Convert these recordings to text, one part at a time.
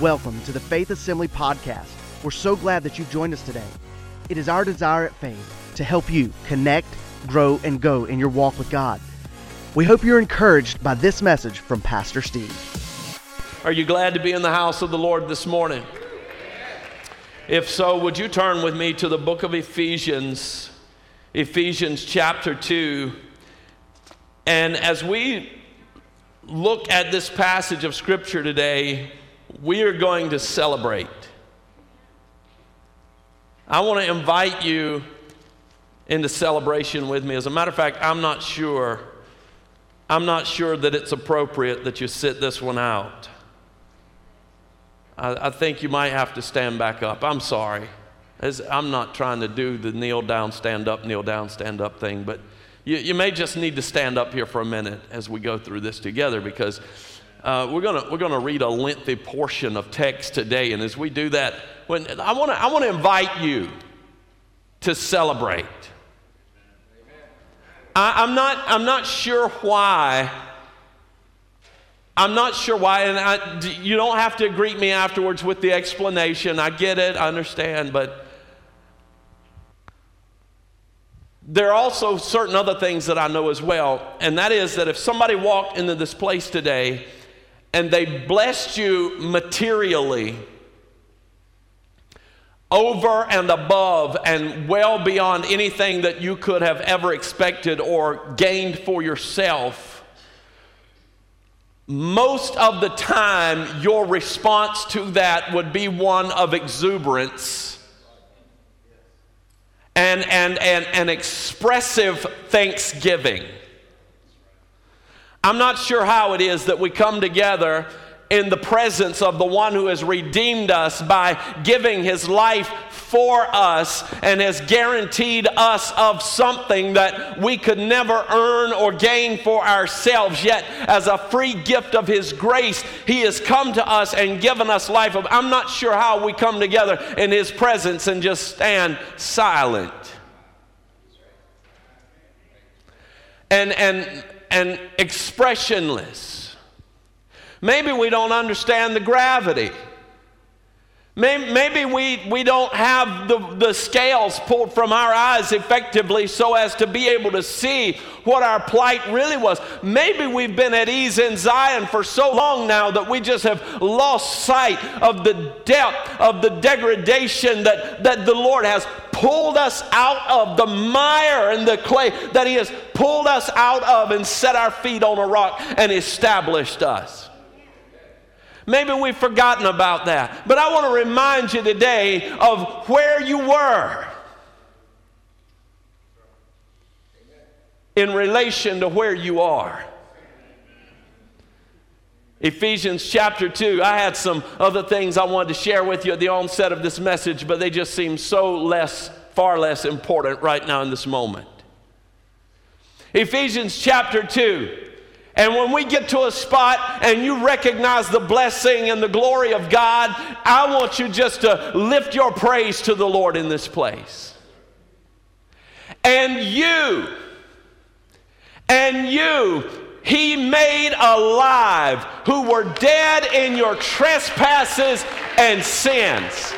Welcome to the Faith Assembly Podcast. We're so glad that you've joined us today. It is our desire at Faith to help you connect, grow, and go in your walk with God. We hope you're encouraged by this message from Pastor Steve. Are you glad to be in the house of the Lord this morning? If so, would you turn with me to the book of Ephesians, Ephesians chapter 2. And as we look at this passage of Scripture today, we are going to celebrate. I want to invite you into celebration with me. As a matter of fact, I'm not sure. I'm not sure that it's appropriate that you sit this one out. I, I think you might have to stand back up. I'm sorry. As, I'm not trying to do the kneel down, stand up, kneel down, stand up thing, but you, you may just need to stand up here for a minute as we go through this together because uh, we're going we're gonna read a lengthy portion of text today. And as we do that, when, I want to I wanna invite you to celebrate. I, I'm, not, I'm not sure why. I'm not sure why, and I, you don't have to greet me afterwards with the explanation. I get it, I understand, but there are also certain other things that I know as well, and that is that if somebody walked into this place today and they blessed you materially over and above and well beyond anything that you could have ever expected or gained for yourself, most of the time your response to that would be one of exuberance and, and, and, and expressive thanksgiving. I'm not sure how it is that we come together in the presence of the one who has redeemed us by giving his life for us and has guaranteed us of something that we could never earn or gain for ourselves. Yet, as a free gift of his grace, he has come to us and given us life. I'm not sure how we come together in his presence and just stand silent. And, and and expressionless. Maybe we don't understand the gravity. Maybe we, we don't have the, the scales pulled from our eyes effectively so as to be able to see what our plight really was. Maybe we've been at ease in Zion for so long now that we just have lost sight of the depth of the degradation that, that the Lord has pulled us out of the mire and the clay, that He has pulled us out of and set our feet on a rock and established us. Maybe we've forgotten about that. But I want to remind you today of where you were in relation to where you are. Ephesians chapter 2. I had some other things I wanted to share with you at the onset of this message, but they just seem so less, far less important right now in this moment. Ephesians chapter 2. And when we get to a spot and you recognize the blessing and the glory of God, I want you just to lift your praise to the Lord in this place. And you, and you, he made alive who were dead in your trespasses and sins.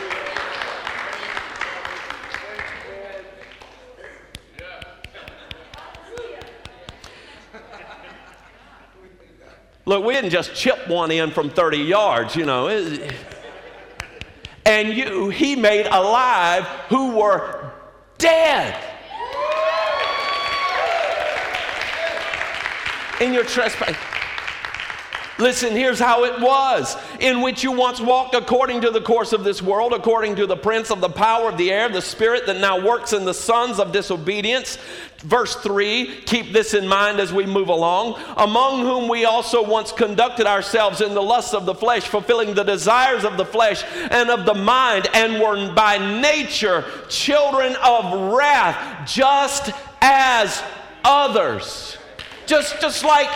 Look, we didn't just chip one in from 30 yards, you know. And you, he made alive who were dead. In your trespass. Listen, here's how it was in which you once walked according to the course of this world, according to the prince of the power of the air, the spirit that now works in the sons of disobedience. Verse 3, keep this in mind as we move along. Among whom we also once conducted ourselves in the lusts of the flesh, fulfilling the desires of the flesh and of the mind, and were by nature children of wrath, just as others. Just, just like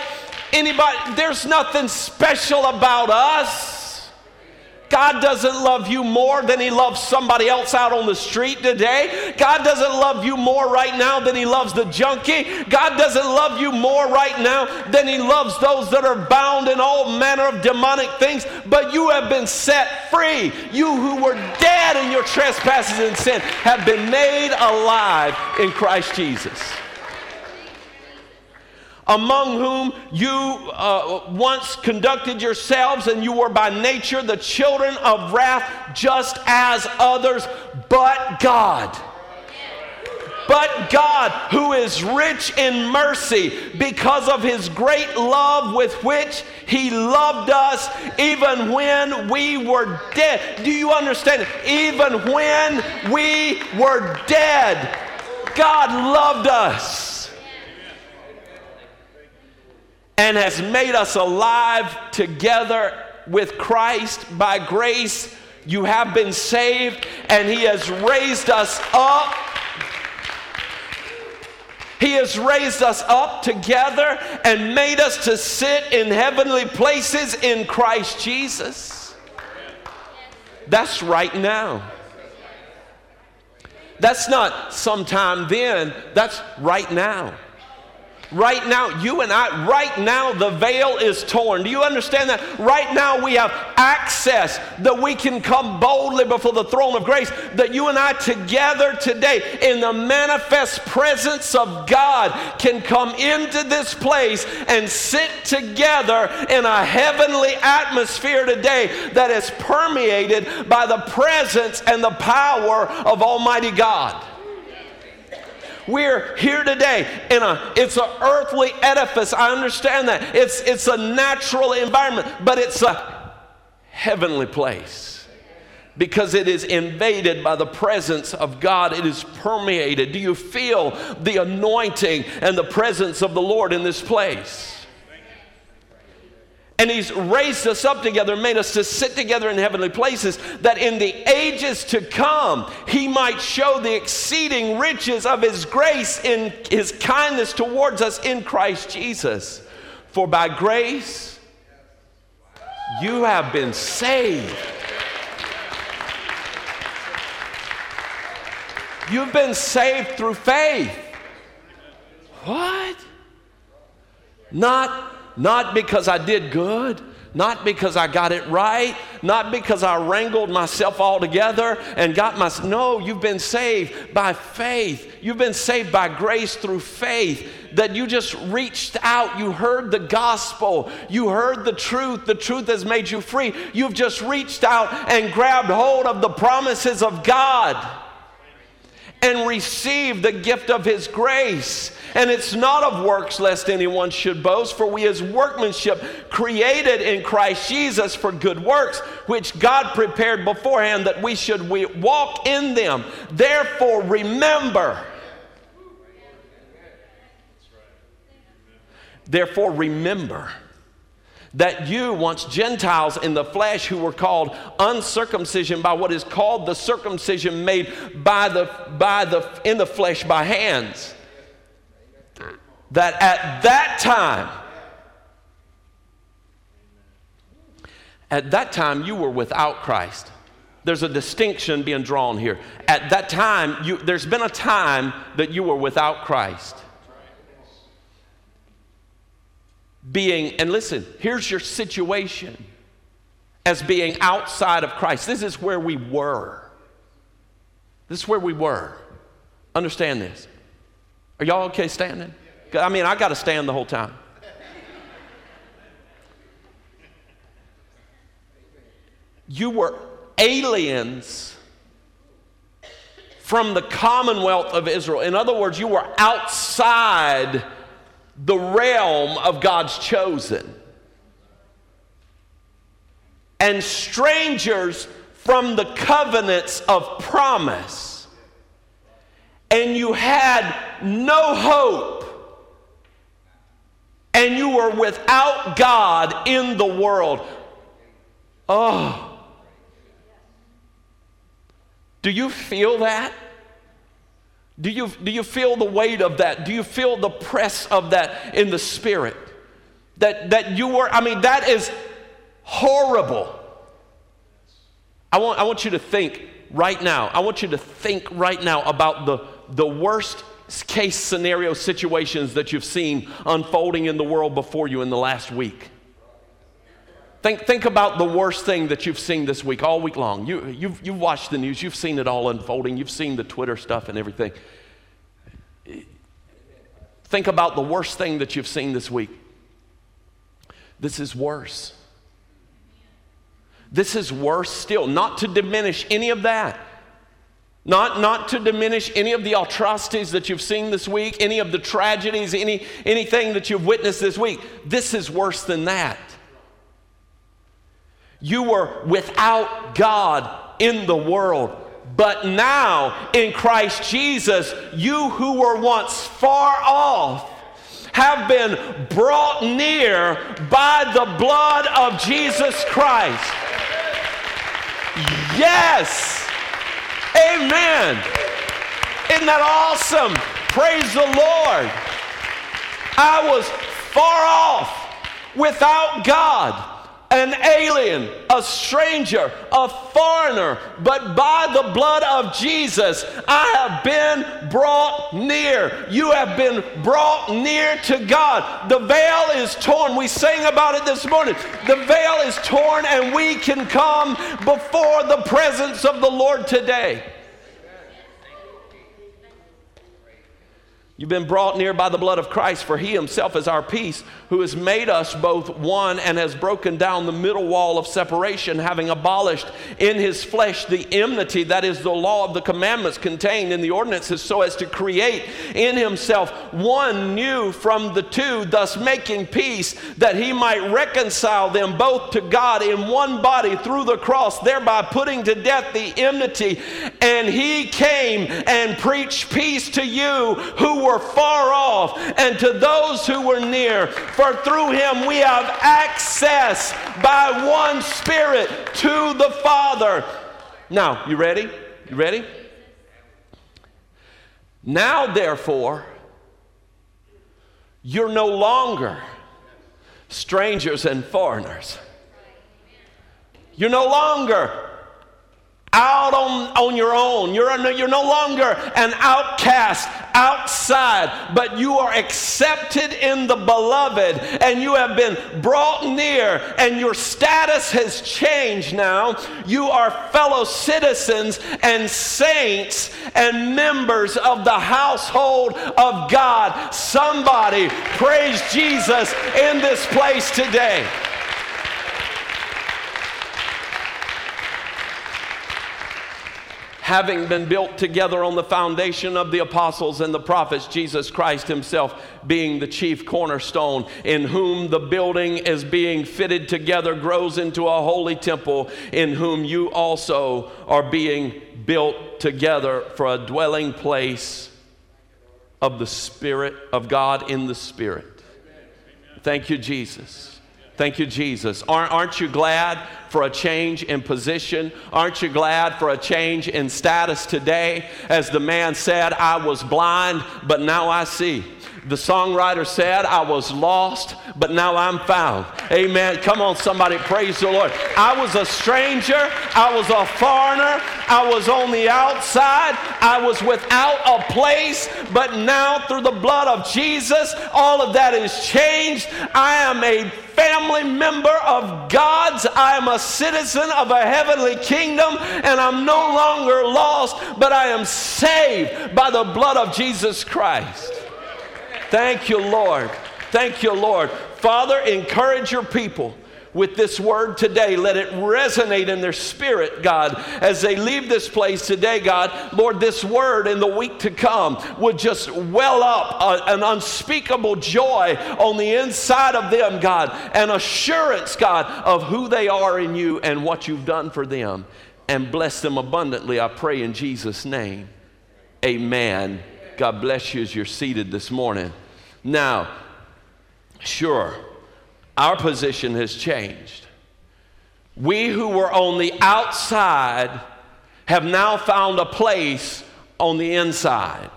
Anybody, there's nothing special about us. God doesn't love you more than He loves somebody else out on the street today. God doesn't love you more right now than He loves the junkie. God doesn't love you more right now than He loves those that are bound in all manner of demonic things. But you have been set free. You who were dead in your trespasses and sin have been made alive in Christ Jesus among whom you uh, once conducted yourselves, and you were by nature the children of wrath, just as others, but God. But God, who is rich in mercy, because of his great love with which he loved us, even when we were dead. Do you understand? Even when we were dead, God loved us. And has made us alive together with Christ by grace. You have been saved, and He has raised us up. He has raised us up together and made us to sit in heavenly places in Christ Jesus. That's right now. That's not sometime then, that's right now. Right now, you and I, right now, the veil is torn. Do you understand that? Right now, we have access that we can come boldly before the throne of grace. That you and I, together today, in the manifest presence of God, can come into this place and sit together in a heavenly atmosphere today that is permeated by the presence and the power of Almighty God. We're here today in a it's an earthly edifice. I understand that. It's it's a natural environment, but it's a heavenly place because it is invaded by the presence of God. It is permeated. Do you feel the anointing and the presence of the Lord in this place? And he's raised us up together and made us to sit together in heavenly places, that in the ages to come, he might show the exceeding riches of his grace in his kindness towards us in Christ Jesus. For by grace, you have been saved. You've been saved through faith. What? Not not because I did good, not because I got it right, not because I wrangled myself all together and got my. No, you've been saved by faith. You've been saved by grace through faith. That you just reached out, you heard the gospel, you heard the truth, the truth has made you free. You've just reached out and grabbed hold of the promises of God and receive the gift of his grace. And it's not of works, lest anyone should boast, for we as workmanship created in Christ Jesus for good works, which God prepared beforehand that we should walk in them. Therefore, remember. Therefore, remember that you, once Gentiles in the flesh, who were called uncircumcision by what is called the circumcision made by the, by the, in the flesh by hands, that at that time, at that time you were without Christ. There's a distinction being drawn here. At that time, you, there's been a time that you were without Christ being, and listen, here's your situation as being outside of Christ. This is where we were. This is where we were. Understand this. Are y'all okay standing? I mean, I got to stand the whole time. You were aliens from the commonwealth of Israel. In other words, you were outside the realm of God's chosen. And strangers from the covenants of promise. And you had no hope. And you were without God in the world. Oh. Do you feel that? Do you, do you feel the weight of that? Do you feel the press of that in the spirit? That, that you were, I mean, that is horrible. I want, I want you to think right now. I want you to think right now about the, the worst case scenario situations that you've seen unfolding in the world before you in the last week. Think, think about the worst thing that you've seen this week, all week long. You, you've, you've watched the news, you've seen it all unfolding, you've seen the Twitter stuff and everything. Think about the worst thing that you've seen this week. This is worse. This is worse still. Not to diminish any of that. Not, not to diminish any of the atrocities that you've seen this week, any of the tragedies, any, anything that you've witnessed this week. This is worse than that. You were without God in the world, but now in Christ Jesus, you who were once far off have been brought near by the blood of Jesus Christ. Yes. Amen. Isn't that awesome? Praise the Lord. I was far off without God an alien, a stranger, a foreigner, but by the blood of Jesus, I have been brought near. You have been brought near to God. The veil is torn. We sang about it this morning. The veil is torn, and we can come before the presence of the Lord today. You've been brought near by the blood of Christ, for he himself is our peace, who has made us both one and has broken down the middle wall of separation, having abolished in his flesh the enmity, that is, the law of the commandments contained in the ordinances, so as to create in himself one new from the two, thus making peace, that he might reconcile them both to God in one body through the cross, thereby putting to death the enmity. And he came and preached peace to you who were were far off and to those who were near. For through him we have access by one Spirit to the Father. Now, you ready? You ready? Now, therefore, you're no longer strangers and foreigners. You're no longer out on, on your own. You're, you're no longer an outcast outside, but you are accepted in the beloved, and you have been brought near, and your status has changed now. You are fellow citizens and saints and members of the household of God. Somebody praise Jesus in this place today. Having been built together on the foundation of the apostles and the prophets, Jesus Christ Himself being the chief cornerstone, in whom the building is being fitted together, grows into a holy temple, in whom you also are being built together for a dwelling place of the Spirit of God in the Spirit. Thank you, Jesus. Thank you, Jesus. Aren't, you glad for a change in position? Aren't you glad for a change in status today? As the man said, I was blind, but now I see. The songwriter said, I was lost, but now I'm found. Amen. Come on, somebody, praise the Lord. I was a stranger, I was a foreigner, I was on the outside, I was without a place, but now through the blood of Jesus, all of that is changed. I am a family member of God's. I am a citizen of a heavenly kingdom, and I'm no longer lost, but I am saved by the blood of Jesus Christ. Thank you, Lord. Thank you, Lord. Father, encourage your people with this word today. Let it resonate in their spirit, God, as they leave this place today, God. Lord, this word in the week to come would just well up a, an unspeakable joy on the inside of them, God, an assurance, God, of who they are in you and what you've done for them. And bless them abundantly, I pray in Jesus' name. Amen. God bless you as you're seated this morning. Now, sure, our position has changed. We who were on the outside have now found a place on the inside.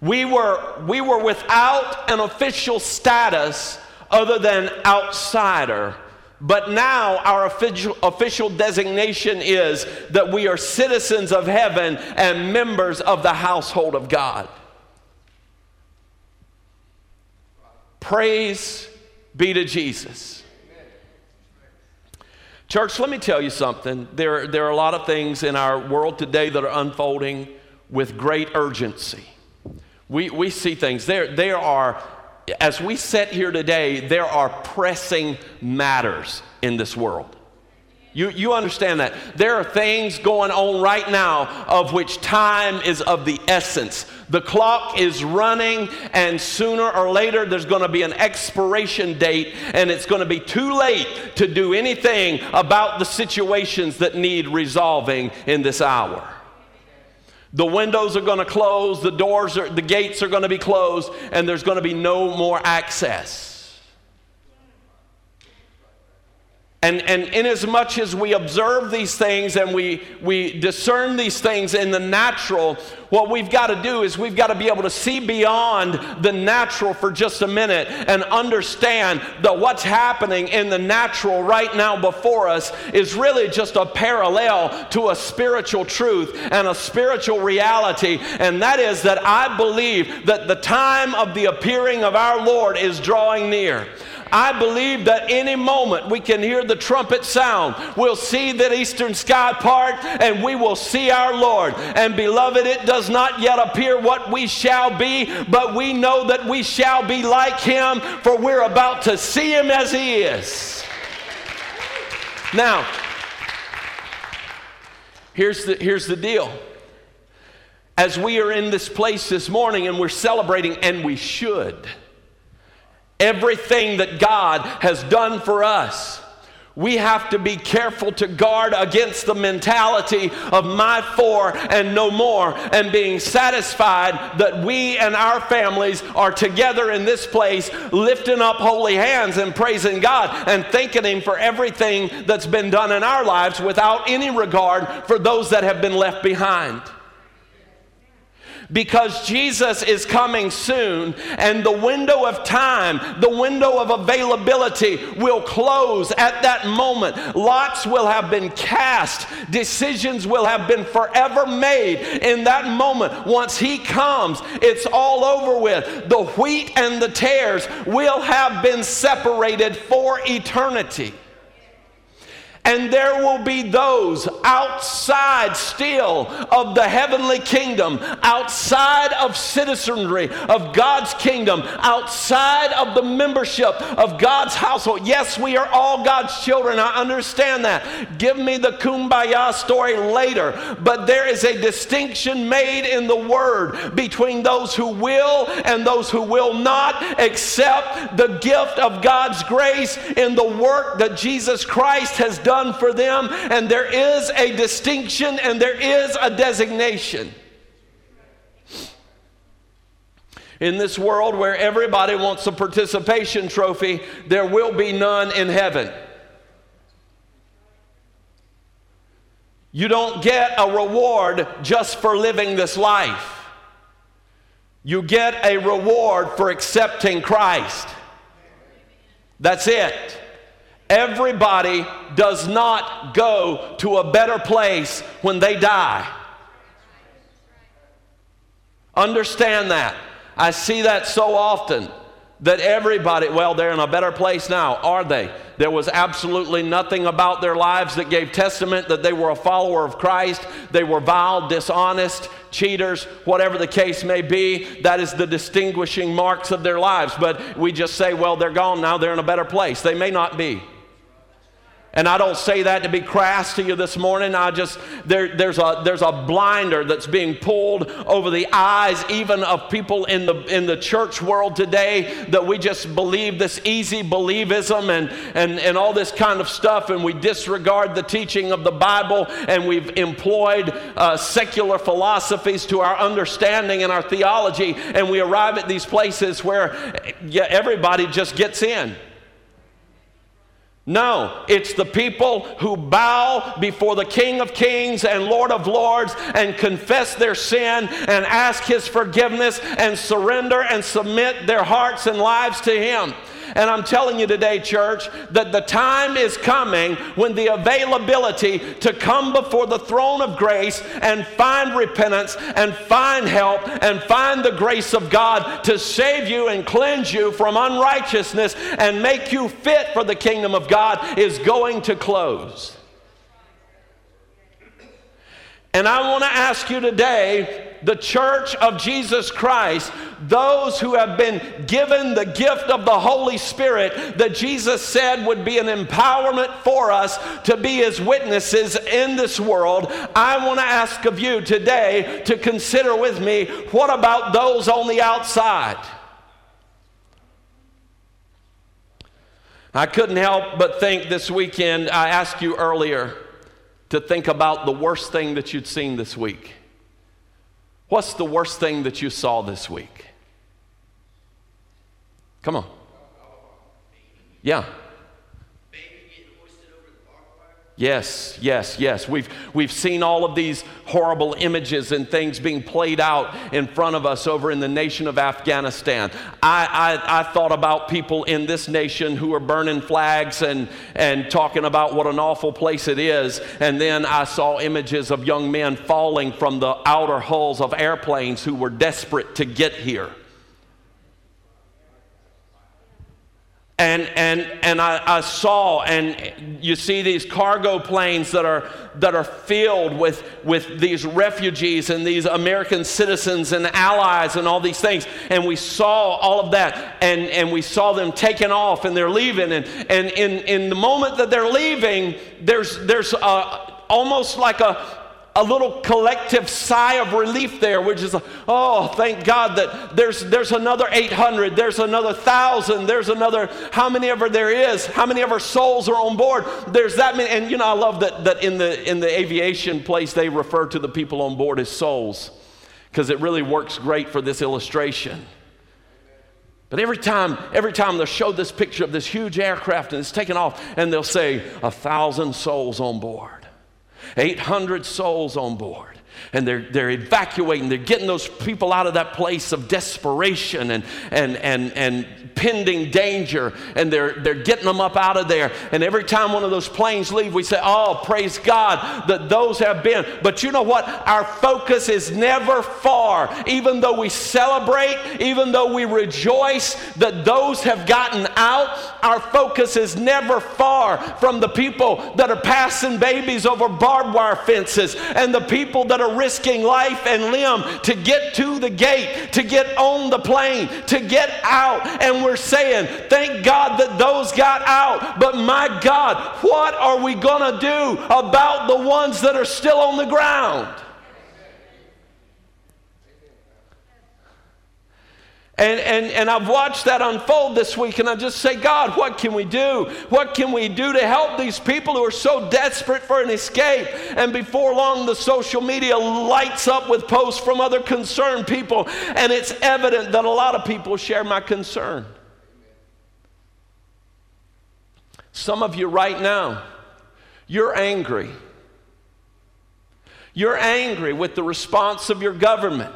We were, we were without an official status other than outsider But now our official, official designation is that we are citizens of heaven and members of the household of God. Praise be to Jesus. Church, let me tell you something. There, there are a lot of things in our world today that are unfolding with great urgency. We, we see things. There, there are as we sit here today, there are pressing matters in this world. You, you understand that. There are things going on right now of which time is of the essence. The clock is running, and sooner or later there's going to be an expiration date, and it's going to be too late to do anything about the situations that need resolving in this hour. The windows are going to close, the doors are, the gates are going to be closed, and there's going to be no more access. And, and inasmuch as we observe these things and we, we discern these things in the natural, what we've got to do is we've got to be able to see beyond the natural for just a minute and understand that what's happening in the natural right now before us is really just a parallel to a spiritual truth and a spiritual reality. And that is that I believe that the time of the appearing of our Lord is drawing near. I believe that any moment we can hear the trumpet sound. We'll see that eastern sky part and we will see our Lord. And beloved, it does not yet appear what we shall be, but we know that we shall be like him, for we're about to see him as he is. Now, here's the, here's the deal. As we are in this place this morning and we're celebrating, and we should everything that God has done for us. We have to be careful to guard against the mentality of my four and no more, and being satisfied that we and our families are together in this place, lifting up holy hands and praising God and thanking Him for everything that's been done in our lives without any regard for those that have been left behind because Jesus is coming soon, and the window of time, the window of availability will close at that moment. Lots will have been cast, decisions will have been forever made in that moment. Once He comes, it's all over with. The wheat and the tares will have been separated for eternity. And there will be those outside still of the heavenly kingdom, outside of citizenry of God's kingdom, outside of the membership of God's household. Yes, we are all God's children. I understand that. Give me the kumbaya story later. But there is a distinction made in the word between those who will and those who will not accept the gift of God's grace in the work that Jesus Christ has done done for them, and there is a distinction and there is a designation. In this world where everybody wants a participation trophy, there will be none in heaven. You don't get a reward just for living this life. You get a reward for accepting Christ. That's it. Everybody does not go to a better place when they die. Understand that. I see that so often that everybody, well, they're in a better place now, are they? There was absolutely nothing about their lives that gave testament that they were a follower of Christ. They were vile, dishonest, cheaters, whatever the case may be. That is the distinguishing marks of their lives. But we just say, well, they're gone now, they're in a better place. They may not be. And I don't say that to be crass to you this morning. I just, there, there's, a, there's a blinder that's being pulled over the eyes, even of people in the, in the church world today, that we just believe this easy believism and, and, and all this kind of stuff, and we disregard the teaching of the Bible, and we've employed uh, secular philosophies to our understanding and our theology, and we arrive at these places where yeah, everybody just gets in. No, it's the people who bow before the King of Kings and Lord of Lords and confess their sin and ask His forgiveness and surrender and submit their hearts and lives to Him. And I'm telling you today, church, that the time is coming when the availability to come before the throne of grace and find repentance and find help and find the grace of God to save you and cleanse you from unrighteousness and make you fit for the kingdom of God is going to close. And I want to ask you today, the church of Jesus Christ, those who have been given the gift of the Holy Spirit that Jesus said would be an empowerment for us to be his witnesses in this world, I want to ask of you today to consider with me what about those on the outside? I couldn't help but think this weekend, I asked you earlier to think about the worst thing that you'd seen this week. What's the worst thing that you saw this week? Come on. Yeah. Yes, yes, yes. We've, we've seen all of these horrible images and things being played out in front of us over in the nation of Afghanistan. I, I, I thought about people in this nation who are burning flags and, and talking about what an awful place it is. And then I saw images of young men falling from the outer hulls of airplanes who were desperate to get here. And, and, and I, I, saw, and you see these cargo planes that are, that are filled with, with these refugees and these American citizens and allies and all these things. And we saw all of that, and, and we saw them taking off and they're leaving. And, and in, in the moment that they're leaving, there's, there's a, almost like a, a little collective sigh of relief there, which is, oh, thank God that there's, there's another 800, there's another 1,000, there's another, how many ever there is, how many ever souls are on board. There's that many. And, you know, I love that, that in, the, in the aviation place, they refer to the people on board as souls because it really works great for this illustration. But every time, every time they'll show this picture of this huge aircraft and it's taken off, and they'll say, a thousand souls on board. 800 souls on board. And they're, they're evacuating, they're getting those people out of that place of desperation and, and, and, and pending danger, and they're, they're getting them up out of there. And every time one of those planes leave, we say, Oh, praise God that those have been. But you know what? Our focus is never far. Even though we celebrate, even though we rejoice that those have gotten out, our focus is never far from the people that are passing babies over barbed wire fences and the people that are risking life and limb to get to the gate, to get on the plane, to get out. And we're saying, thank God that those got out. But my God, what are we going to do about the ones that are still on the ground? And, and, and I've watched that unfold this week, and I just say, God, what can we do? What can we do to help these people who are so desperate for an escape? And before long, the social media lights up with posts from other concerned people, and it's evident that a lot of people share my concern. Some of you right now, you're angry. You're angry with the response of your government.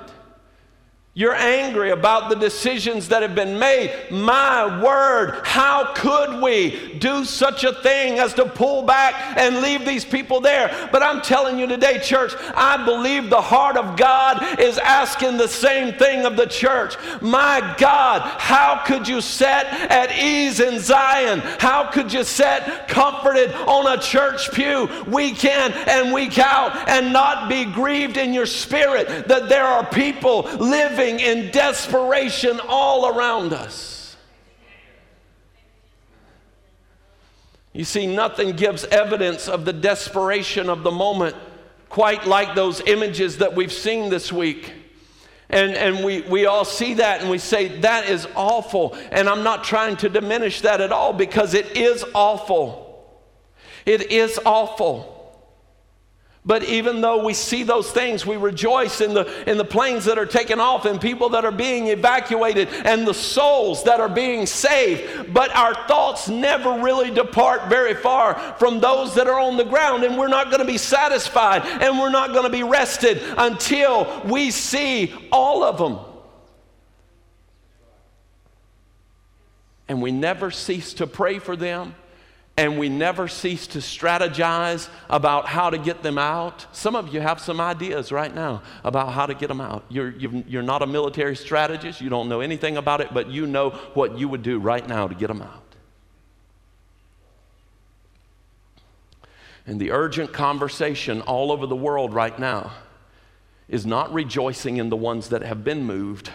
You're angry about the decisions that have been made. My word, how could we do such a thing as to pull back and leave these people there? But I'm telling you today, church, I believe the heart of God is asking the same thing of the church. My God, how could you sit at ease in Zion? How could you sit comforted on a church pew week in and week out and not be grieved in your spirit that there are people living? Living in desperation all around us. You see, nothing gives evidence of the desperation of the moment quite like those images that we've seen this week. And, and we, we all see that and we say, that is awful. And I'm not trying to diminish that at all because it is awful. It is awful. But even though we see those things, we rejoice in the, in the planes that are taken off and people that are being evacuated and the souls that are being saved. But our thoughts never really depart very far from those that are on the ground. And we're not going to be satisfied and we're not going to be rested until we see all of them. and we never cease to pray for them and we never cease to strategize about how to get them out. Some of you have some ideas right now about how to get them out. You're, you're not a military strategist, you don't know anything about it, but you know what you would do right now to get them out. And the urgent conversation all over the world right now is not rejoicing in the ones that have been moved,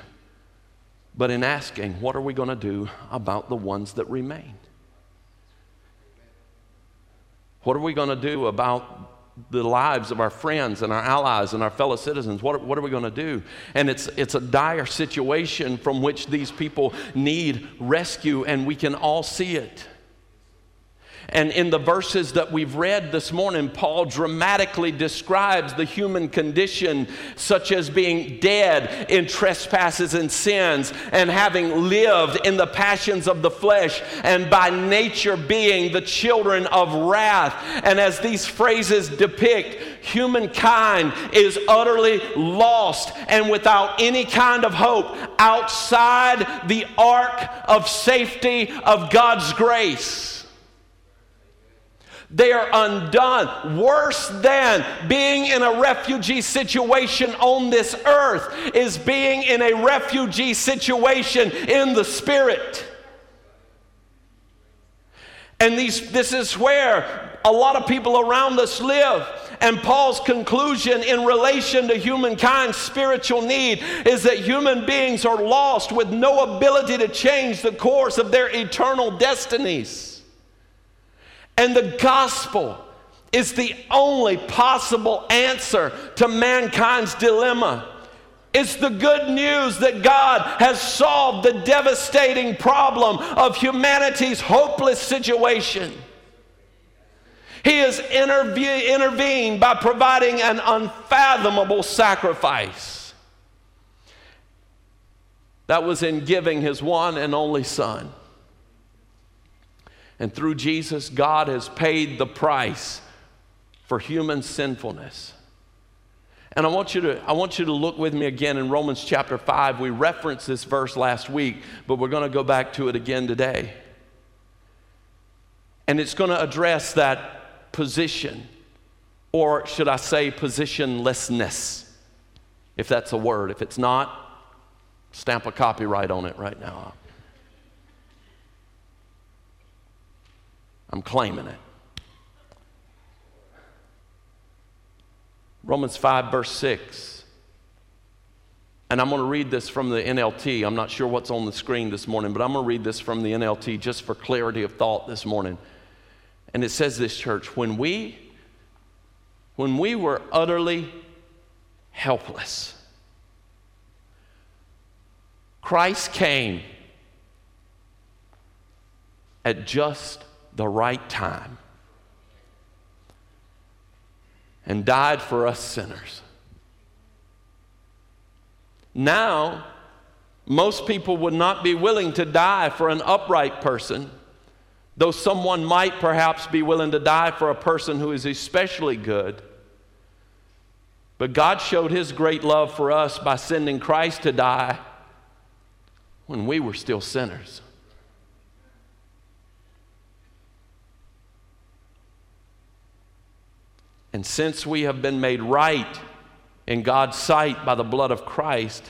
but in asking, what are we going to do about the ones that remain? What are we going to do about the lives of our friends and our allies and our fellow citizens? What, what are we going to do? And it's, it's a dire situation from which these people need rescue, and we can all see it. And in the verses that we've read this morning, Paul dramatically describes the human condition, such as being dead in trespasses and sins, and having lived in the passions of the flesh, and by nature being the children of wrath. And as these phrases depict, humankind is utterly lost and without any kind of hope outside the ark of safety of God's grace. They are undone. Worse than being in a refugee situation on this earth is being in a refugee situation in the spirit. And these, this is where a lot of people around us live. And Paul's conclusion in relation to humankind's spiritual need is that human beings are lost with no ability to change the course of their eternal destinies. And the gospel is the only possible answer to mankind's dilemma. It's the good news that God has solved the devastating problem of humanity's hopeless situation. He has intervened by providing an unfathomable sacrifice. That was in giving his one and only Son. And through Jesus, God has paid the price for human sinfulness. And I want you to, I want you to look with me again in Romans chapter 5. We referenced this verse last week, but we're going to go back to it again today. And it's going to address that position, or should I say, positionlessness, if that's a word. If it's not, stamp a copyright on it right now. I'm claiming it. Romans 5, verse 6. And I'm going to read this from the NLT. I'm not sure what's on the screen this morning, but I'm going to read this from the NLT just for clarity of thought this morning. And it says this, church, when we when we were utterly helpless, Christ came at just the right time and died for us sinners. Now, most people would not be willing to die for an upright person, though someone might perhaps be willing to die for a person who is especially good. But God showed his great love for us by sending Christ to die when we were still sinners. And since we have been made right in God's sight by the blood of Christ,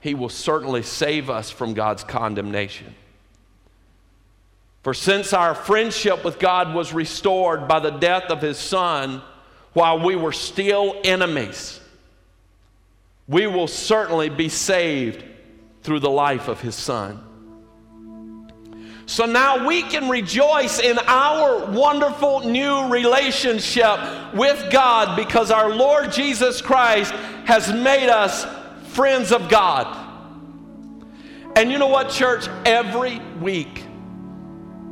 He will certainly save us from God's condemnation. For since our friendship with God was restored by the death of His Son while we were still enemies, we will certainly be saved through the life of His Son. So now we can rejoice in our wonderful new relationship with God because our Lord Jesus Christ has made us friends of God. And you know what, church? Every week,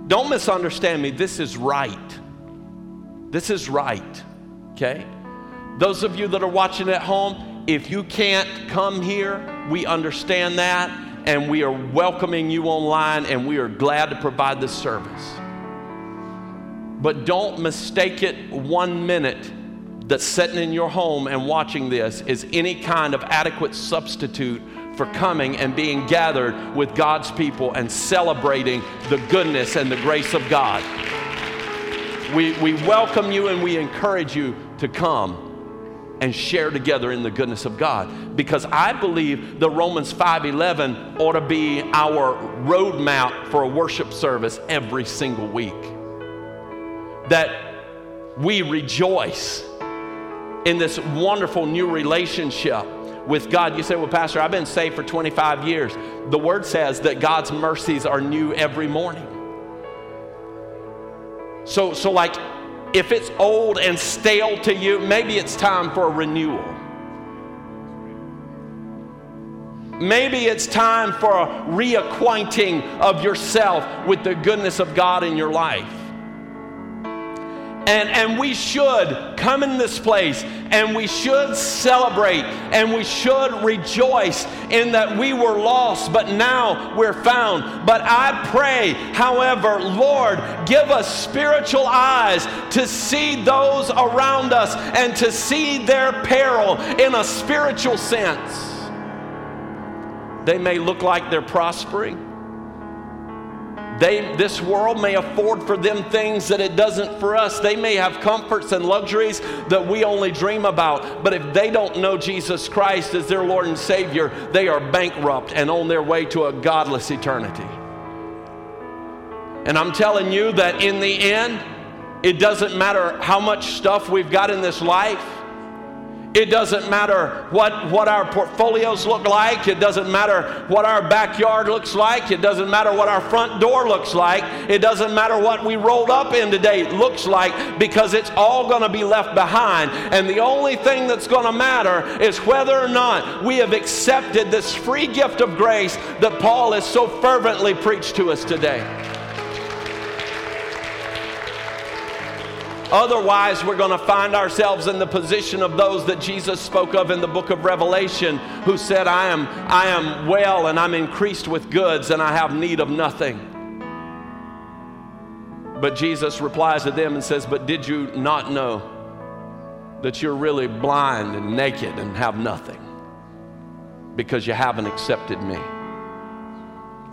don't misunderstand me, this is right. This is right, okay? Those of you that are watching at home, if you can't come here, we understand that and we are welcoming you online, and we are glad to provide this service. But don't mistake it one minute that sitting in your home and watching this is any kind of adequate substitute for coming and being gathered with God's people and celebrating the goodness and the grace of God. We, we welcome you and we encourage you to come and share together in the goodness of God because I believe the Romans 5:11 ought to be our roadmap for a worship service every single week. That we rejoice in this wonderful new relationship with God. You say, Well, Pastor, I've been saved for 25 years. The word says that God's mercies are new every morning. So, so like, if it's old and stale to you, maybe it's time for a renewal. Maybe it's time for a reacquainting of yourself with the goodness of God in your life. And, and we should come in this place and we should celebrate and we should rejoice in that we were lost, but now we're found. But I pray, however, Lord, give us spiritual eyes to see those around us and to see their peril in a spiritual sense. They may look like they're prospering they, this world may afford for them things that it doesn't for us. They may have comforts and luxuries that we only dream about. But if they don't know Jesus Christ as their Lord and Savior, they are bankrupt and on their way to a godless eternity. And I'm telling you that in the end, it doesn't matter how much stuff we've got in this life. It doesn't matter what, what our portfolios look like. It doesn't matter what our backyard looks like. It doesn't matter what our front door looks like. It doesn't matter what we rolled up in today looks like because it's all going to be left behind. And the only thing that's going to matter is whether or not we have accepted this free gift of grace that Paul has so fervently preached to us today. Otherwise, we're going to find ourselves in the position of those that Jesus spoke of in the book of Revelation, who said, I am, I am well and I'm increased with goods and I have need of nothing. But Jesus replies to them and says, But did you not know that you're really blind and naked and have nothing because you haven't accepted me?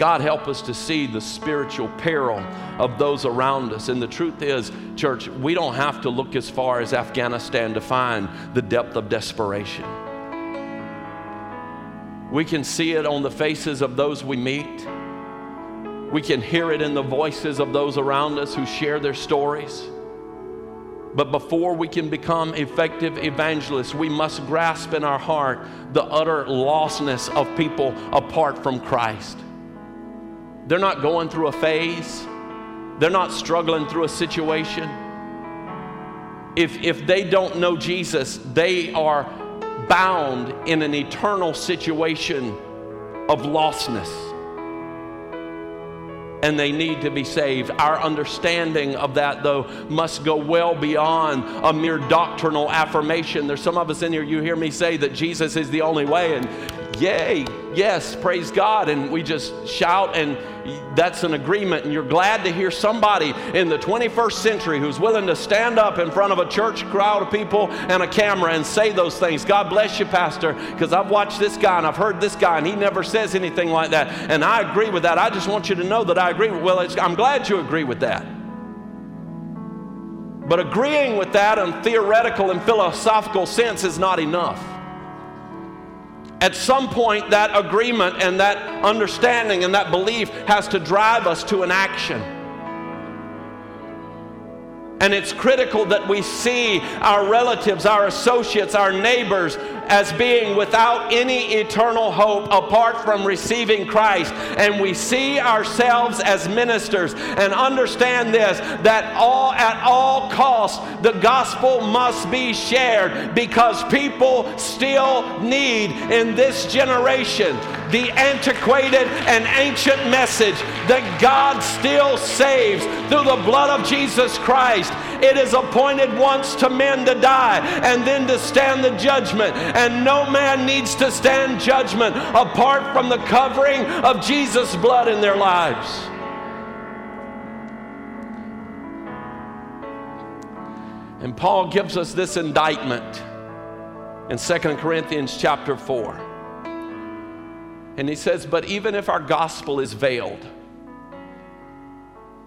God, help us to see the spiritual peril of those around us. And the truth is, church, we don't have to look as far as Afghanistan to find the depth of desperation. We can see it on the faces of those we meet. We can hear it in the voices of those around us who share their stories. But before we can become effective evangelists, we must grasp in our heart the utter lostness of people apart from Christ. They're not going through a phase, they're not struggling through a situation. If, if they don't know Jesus, they are bound in an eternal situation of lostness. And they need to be saved. Our understanding of that, though, must go well beyond a mere doctrinal affirmation. There's some of us in here, you hear me say that Jesus is the only way, and yay, yes, praise God. And we just shout, and that's an agreement. And you're glad to hear somebody in the 21st century who's willing to stand up in front of a church crowd of people and a camera and say those things. God bless you, Pastor, because I've watched this guy and I've heard this guy, and he never says anything like that. And I agree with that. I just want you to know that I agree. With, well, I'm glad you agree with that. But agreeing with that in theoretical and philosophical sense is not enough at some point, that agreement and that understanding and that belief has to drive us to an action. And it's critical that we see our relatives, our associates, our neighbors as being without any eternal hope apart from receiving Christ. And we see ourselves as ministers and understand this that all at all costs the gospel must be shared because people still need in this generation the antiquated and ancient message that God still saves through the blood of Jesus Christ. It is appointed once to men to die and then to stand the judgment. And no man needs to stand judgment apart from the covering of Jesus' blood in their lives. And Paul gives us this indictment in 2 Corinthians chapter 4. And he says, But even if our gospel is veiled,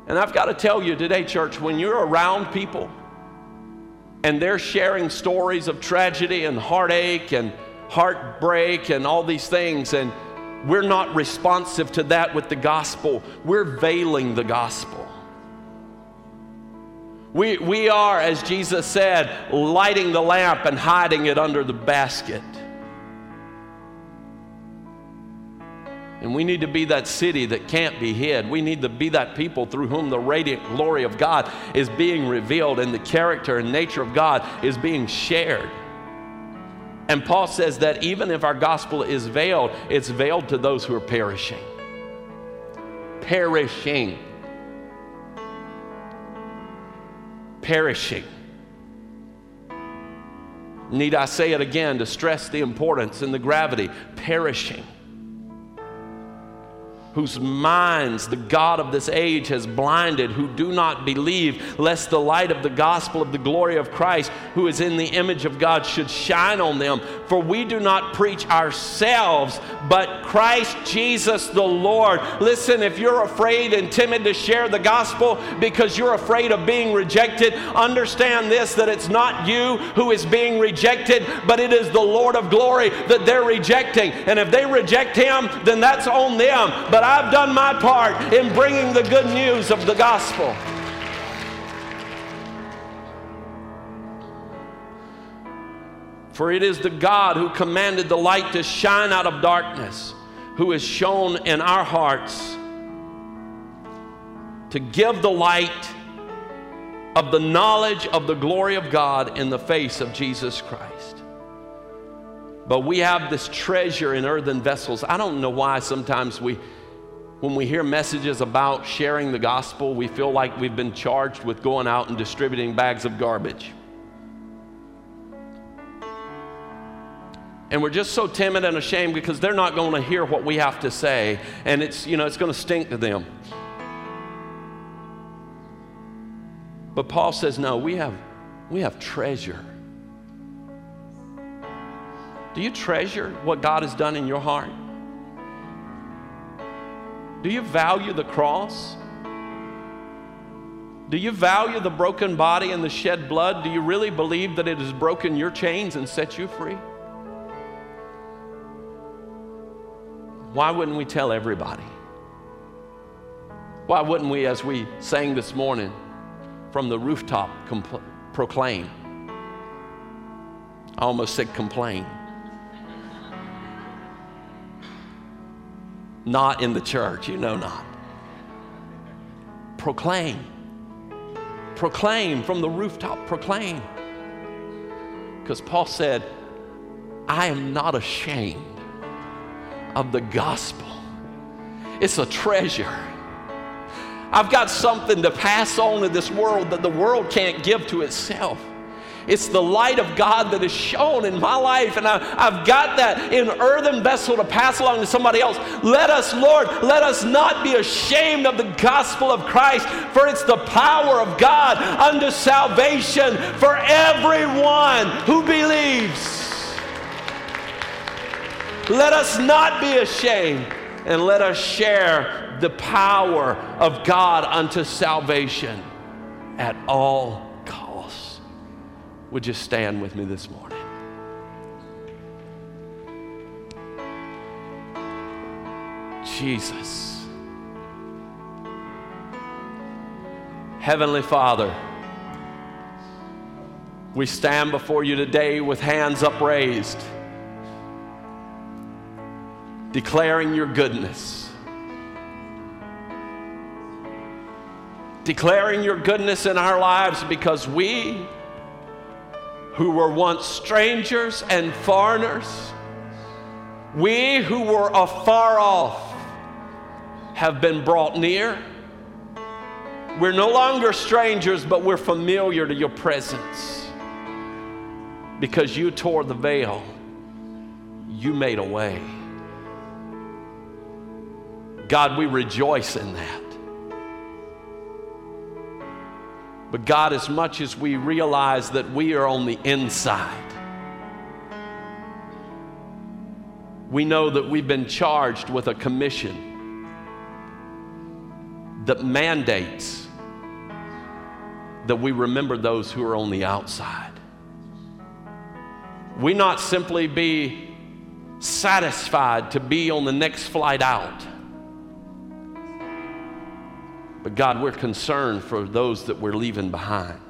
and I've got to tell you today, church, when you're around people and they're sharing stories of tragedy and heartache and heartbreak and all these things, and we're not responsive to that with the gospel, we're veiling the gospel. We, we are, as Jesus said, lighting the lamp and hiding it under the basket. And we need to be that city that can't be hid. We need to be that people through whom the radiant glory of God is being revealed and the character and nature of God is being shared. And Paul says that even if our gospel is veiled, it's veiled to those who are perishing. Perishing. Perishing. Need I say it again to stress the importance and the gravity? Perishing whose minds the God of this age has blinded, who do not believe, lest the light of the gospel of the glory of Christ, who is in the image of God, should shine on them. For we do not preach ourselves, but Christ Jesus the Lord. Listen, if you're afraid and timid to share the gospel because you're afraid of being rejected, understand this that it's not you who is being rejected, but it is the Lord of glory that they're rejecting. And if they reject him, then that's on them. But I've done my part in bringing the good news of the gospel. For it is the God who commanded the light to shine out of darkness, who has shone in our hearts to give the light of the knowledge of the glory of God in the face of Jesus Christ. But we have this treasure in earthen vessels. I don't know why sometimes we when we hear messages about sharing the gospel, we feel like we've been charged with going out and distributing bags of garbage. And we're just so timid and ashamed because they're not going to hear what we have to say, and it's, you know, it's going to stink to them. But Paul says, no, we have, we have treasure. Do you treasure what God has done in your heart? Do you value the cross? Do you value the broken body and the shed blood? Do you really believe that it has broken your chains and set you free? Why wouldn't we tell everybody? Why wouldn't we, as we sang this morning from the rooftop, compl- proclaim? I almost said complain. Not in the church, you know not. Proclaim. Proclaim from the rooftop, proclaim. Because Paul said, I am not ashamed of the gospel, it's a treasure. I've got something to pass on to this world that the world can't give to itself. It's the light of God that is shown in my life, and I, have got that in earthen vessel to pass along to somebody else. Let us, Lord, let us not be ashamed of the gospel of Christ, for it's the power of God unto salvation for everyone who believes. Let us not be ashamed, and let us share the power of God unto salvation at all would you stand with me this morning? Jesus. Heavenly Father, we stand before you today with hands upraised, declaring your goodness. Declaring your goodness in our lives because we who were once strangers and foreigners, we who were afar off have been brought near. We're no longer strangers, but we're familiar to your presence because you tore the veil, you made a way. God, we rejoice in that. But God, as much as we realize that we are on the inside, We know that we've been charged with a commission that mandates that we remember those who are on the outside. We not simply be satisfied to be on the next flight out. But God, we're concerned for those that we're leaving behind.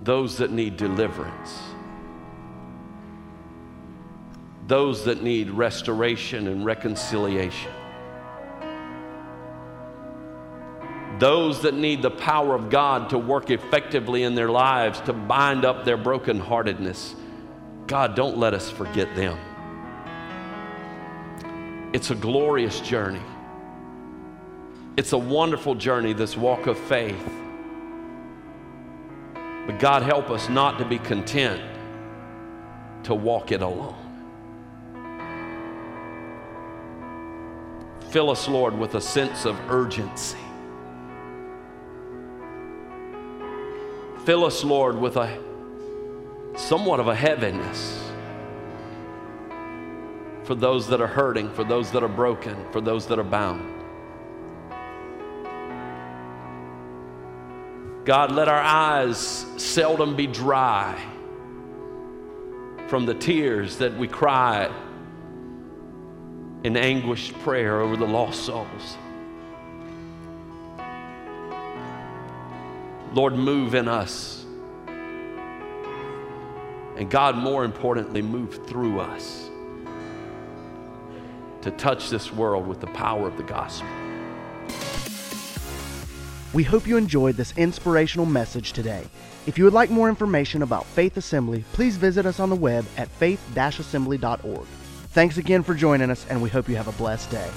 Those that need deliverance. Those that need restoration and reconciliation. Those that need the power of God to work effectively in their lives to bind up their brokenheartedness. God, don't let us forget them. It's a glorious journey. It's a wonderful journey, this walk of faith. But God, help us not to be content to walk it alone. Fill us, Lord, with a sense of urgency. Fill us, Lord, with a somewhat of a heaviness for those that are hurting, for those that are broken, for those that are bound. God, let our eyes seldom be dry from the tears that we cry in anguished prayer over the lost souls. Lord, move in us. And God, more importantly, move through us to touch this world with the power of the gospel. We hope you enjoyed this inspirational message today. If you would like more information about Faith Assembly, please visit us on the web at faith-assembly.org. Thanks again for joining us, and we hope you have a blessed day.